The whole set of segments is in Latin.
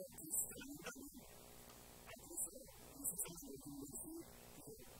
Thank you.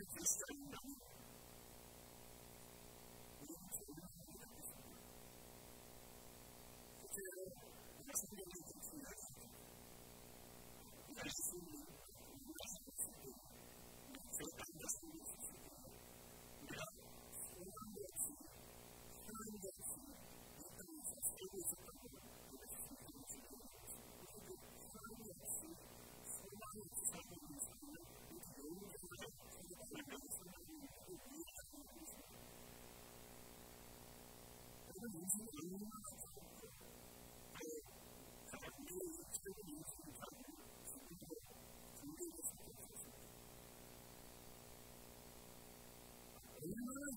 every single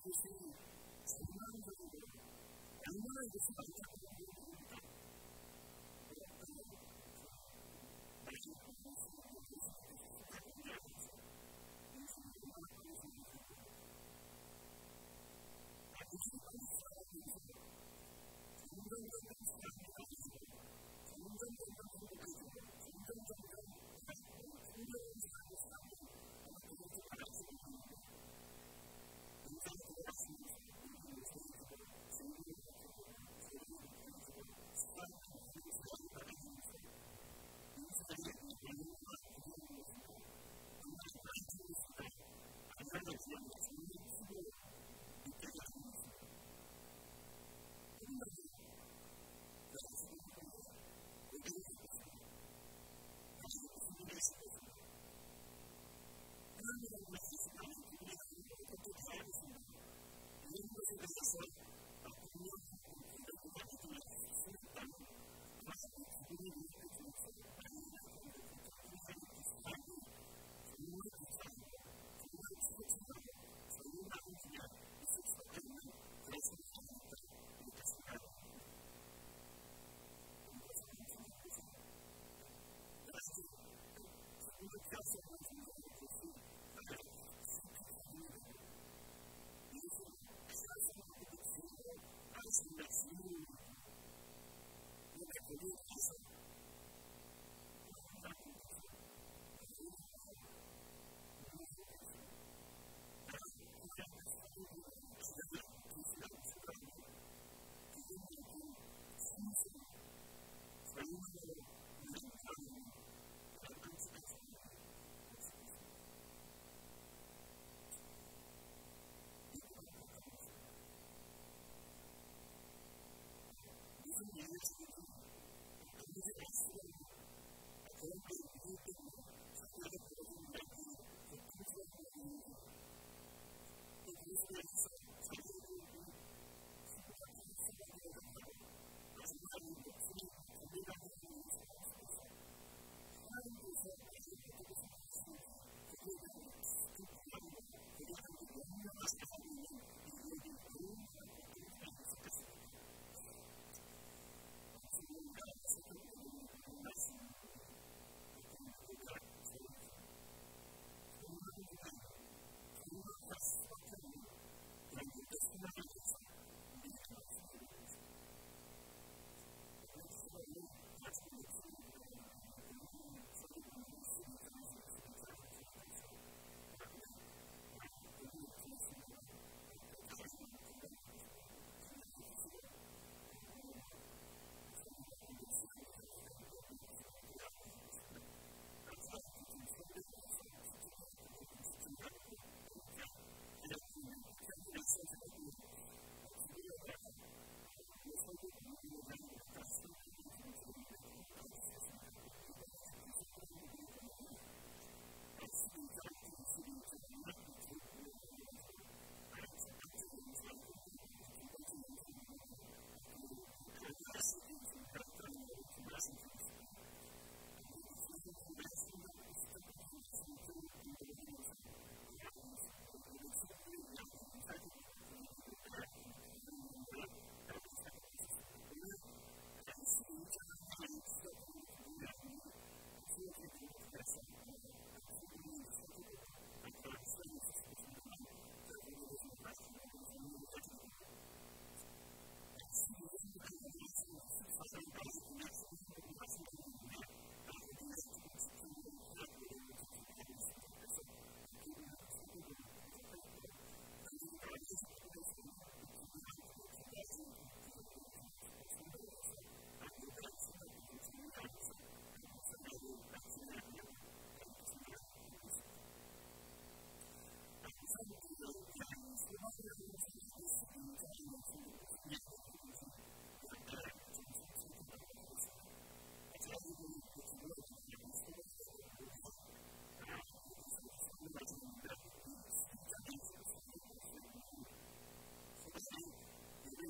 이, 세우는순간그들에게아무 말.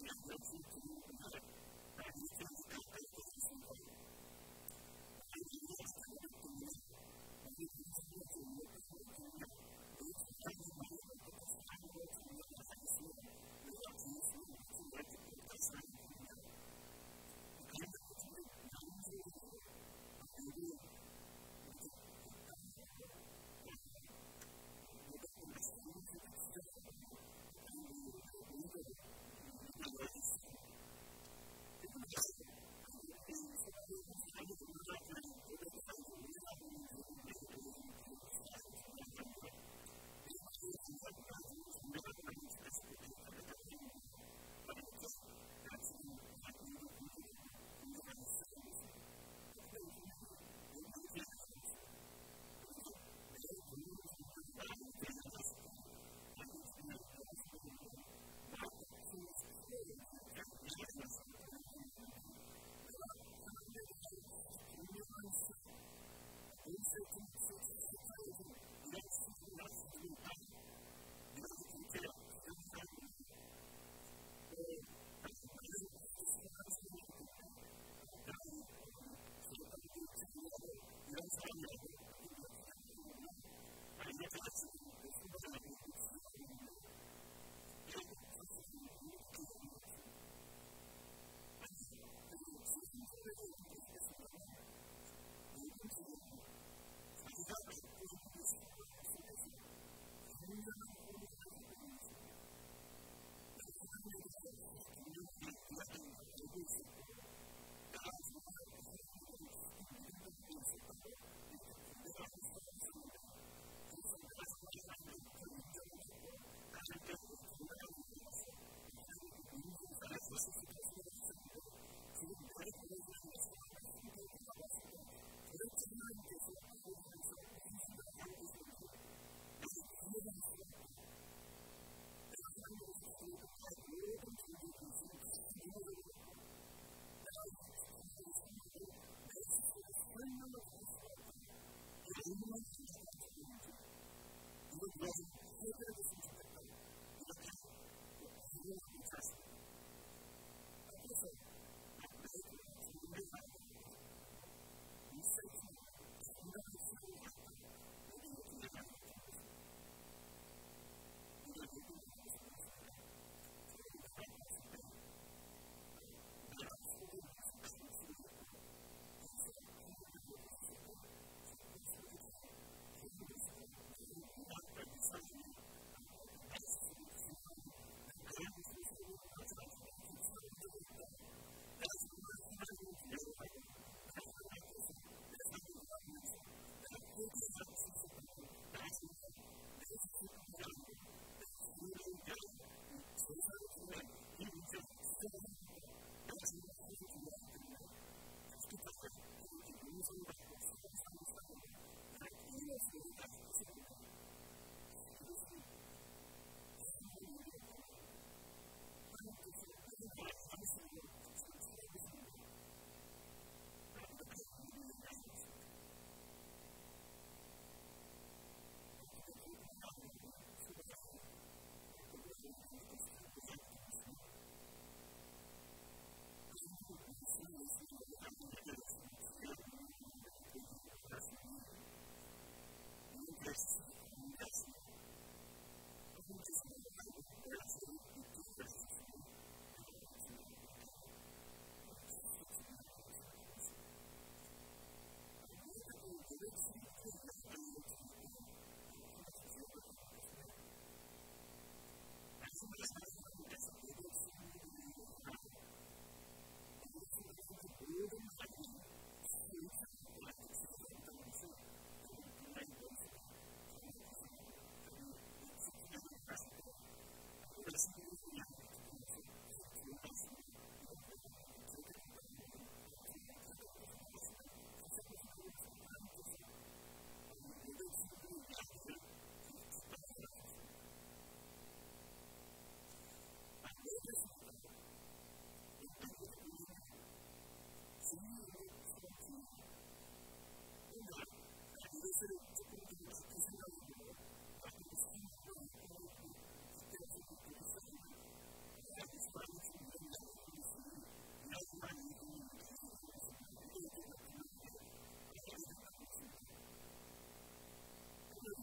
and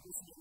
this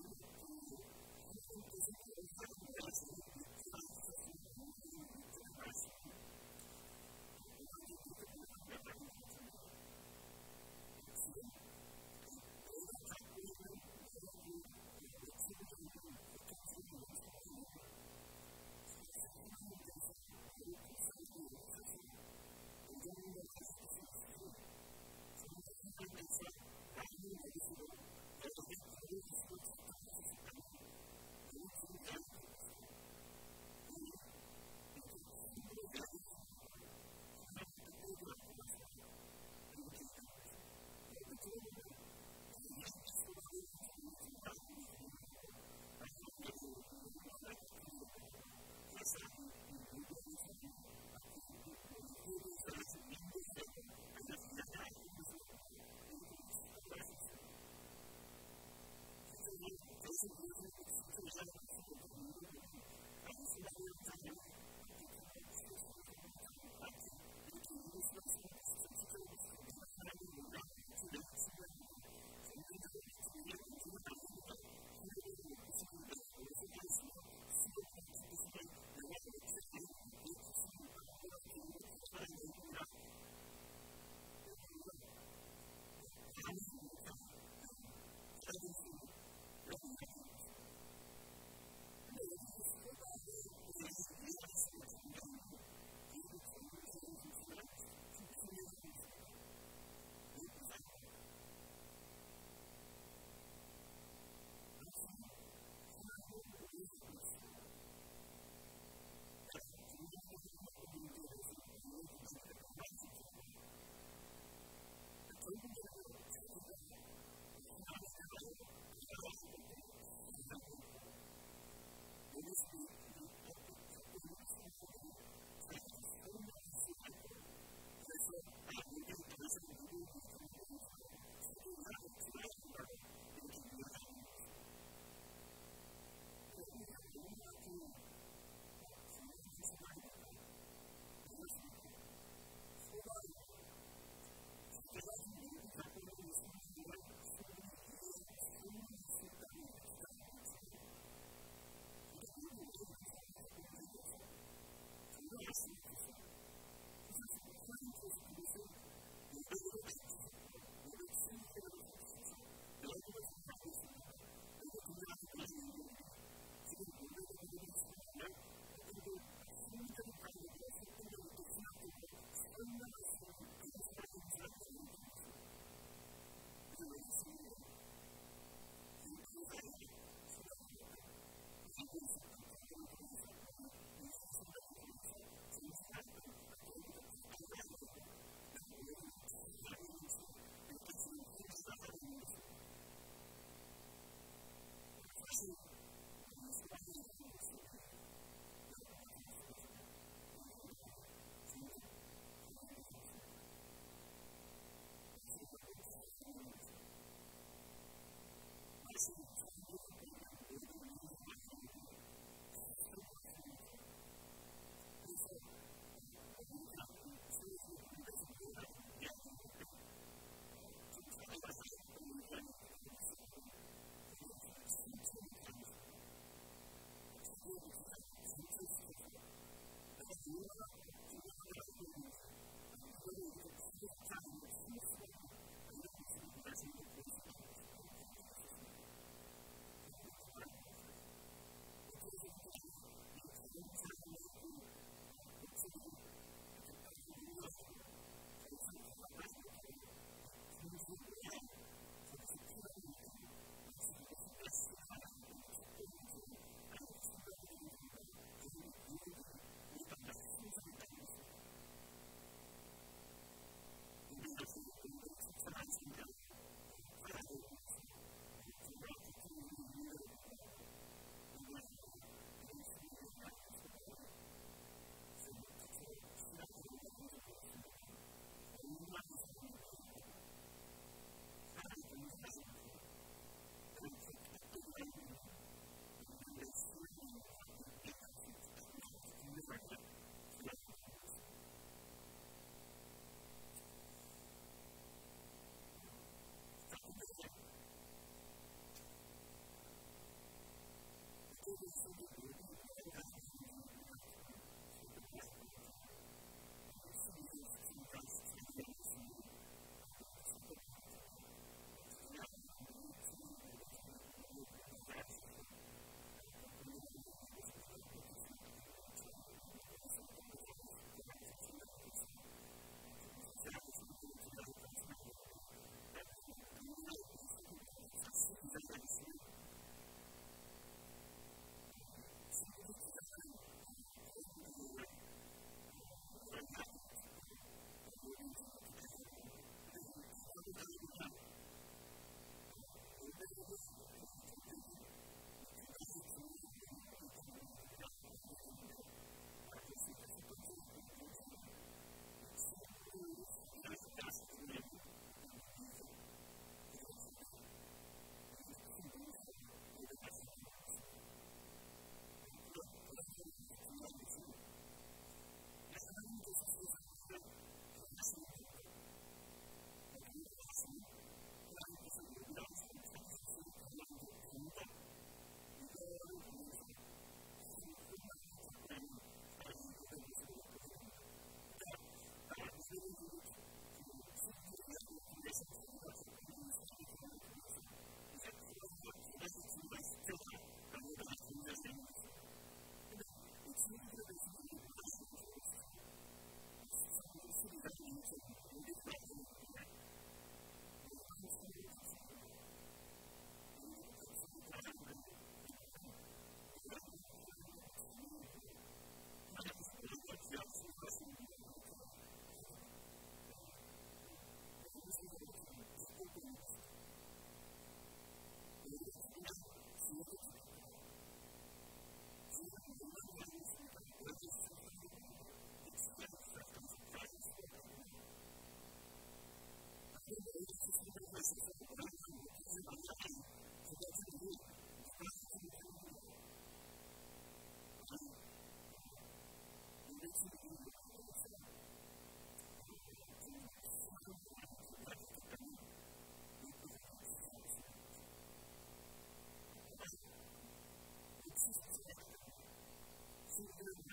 and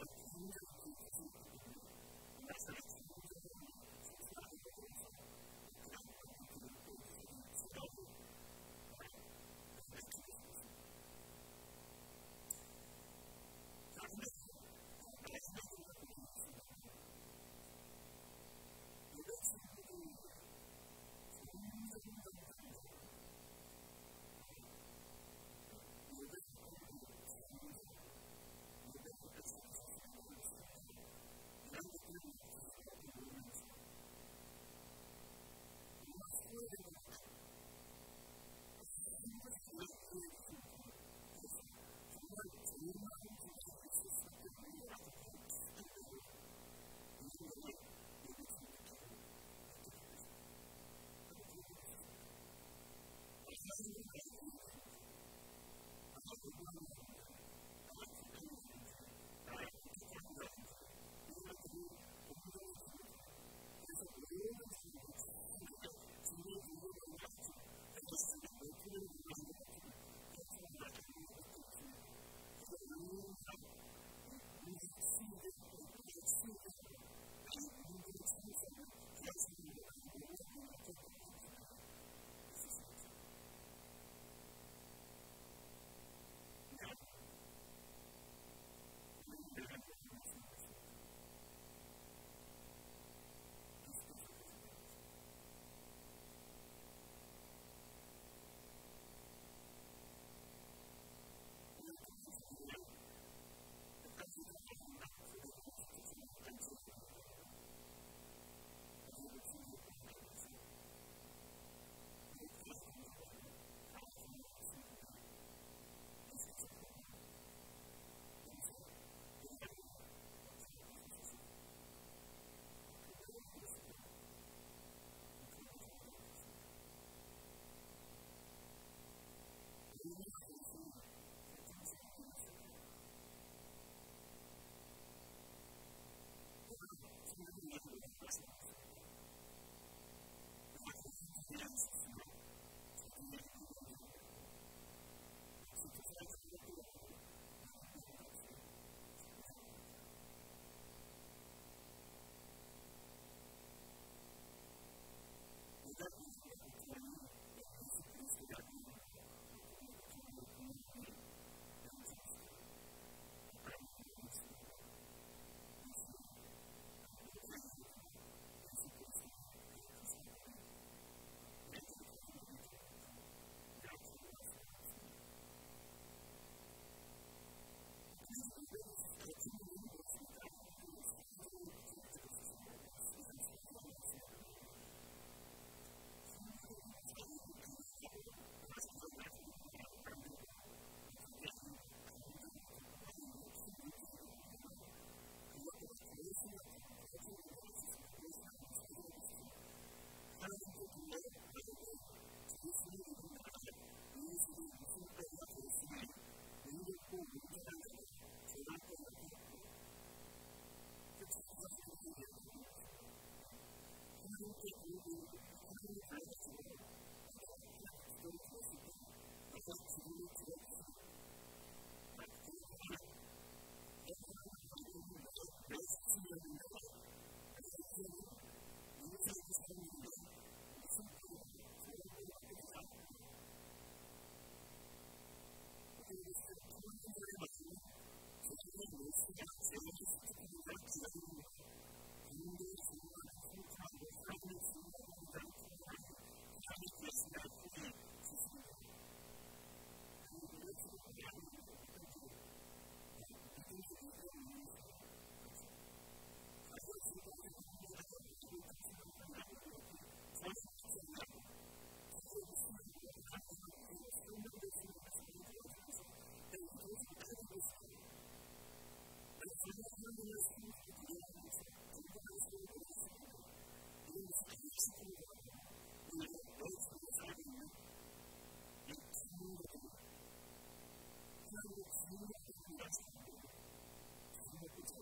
Thank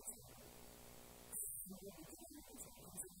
you.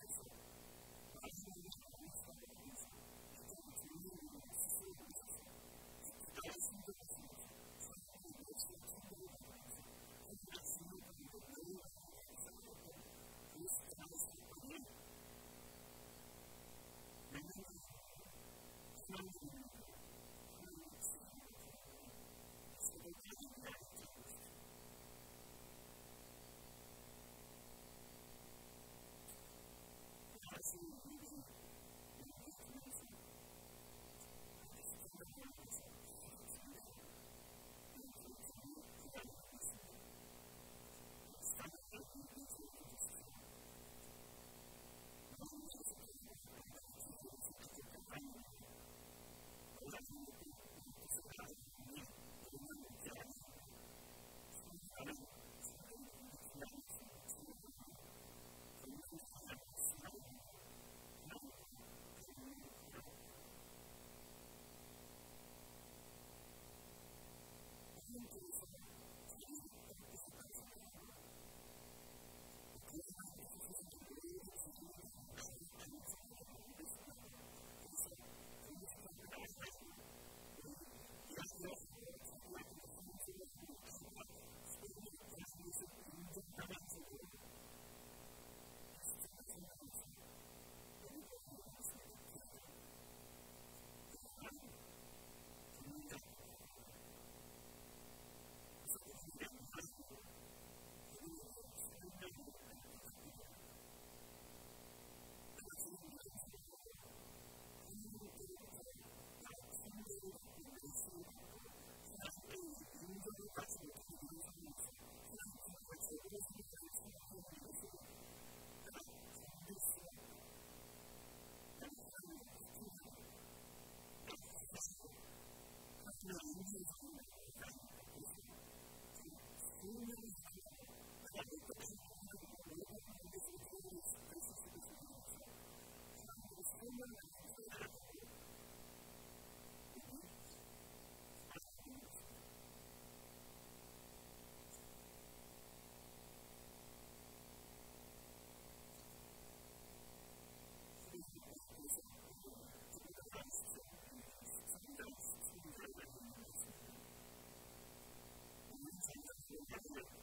different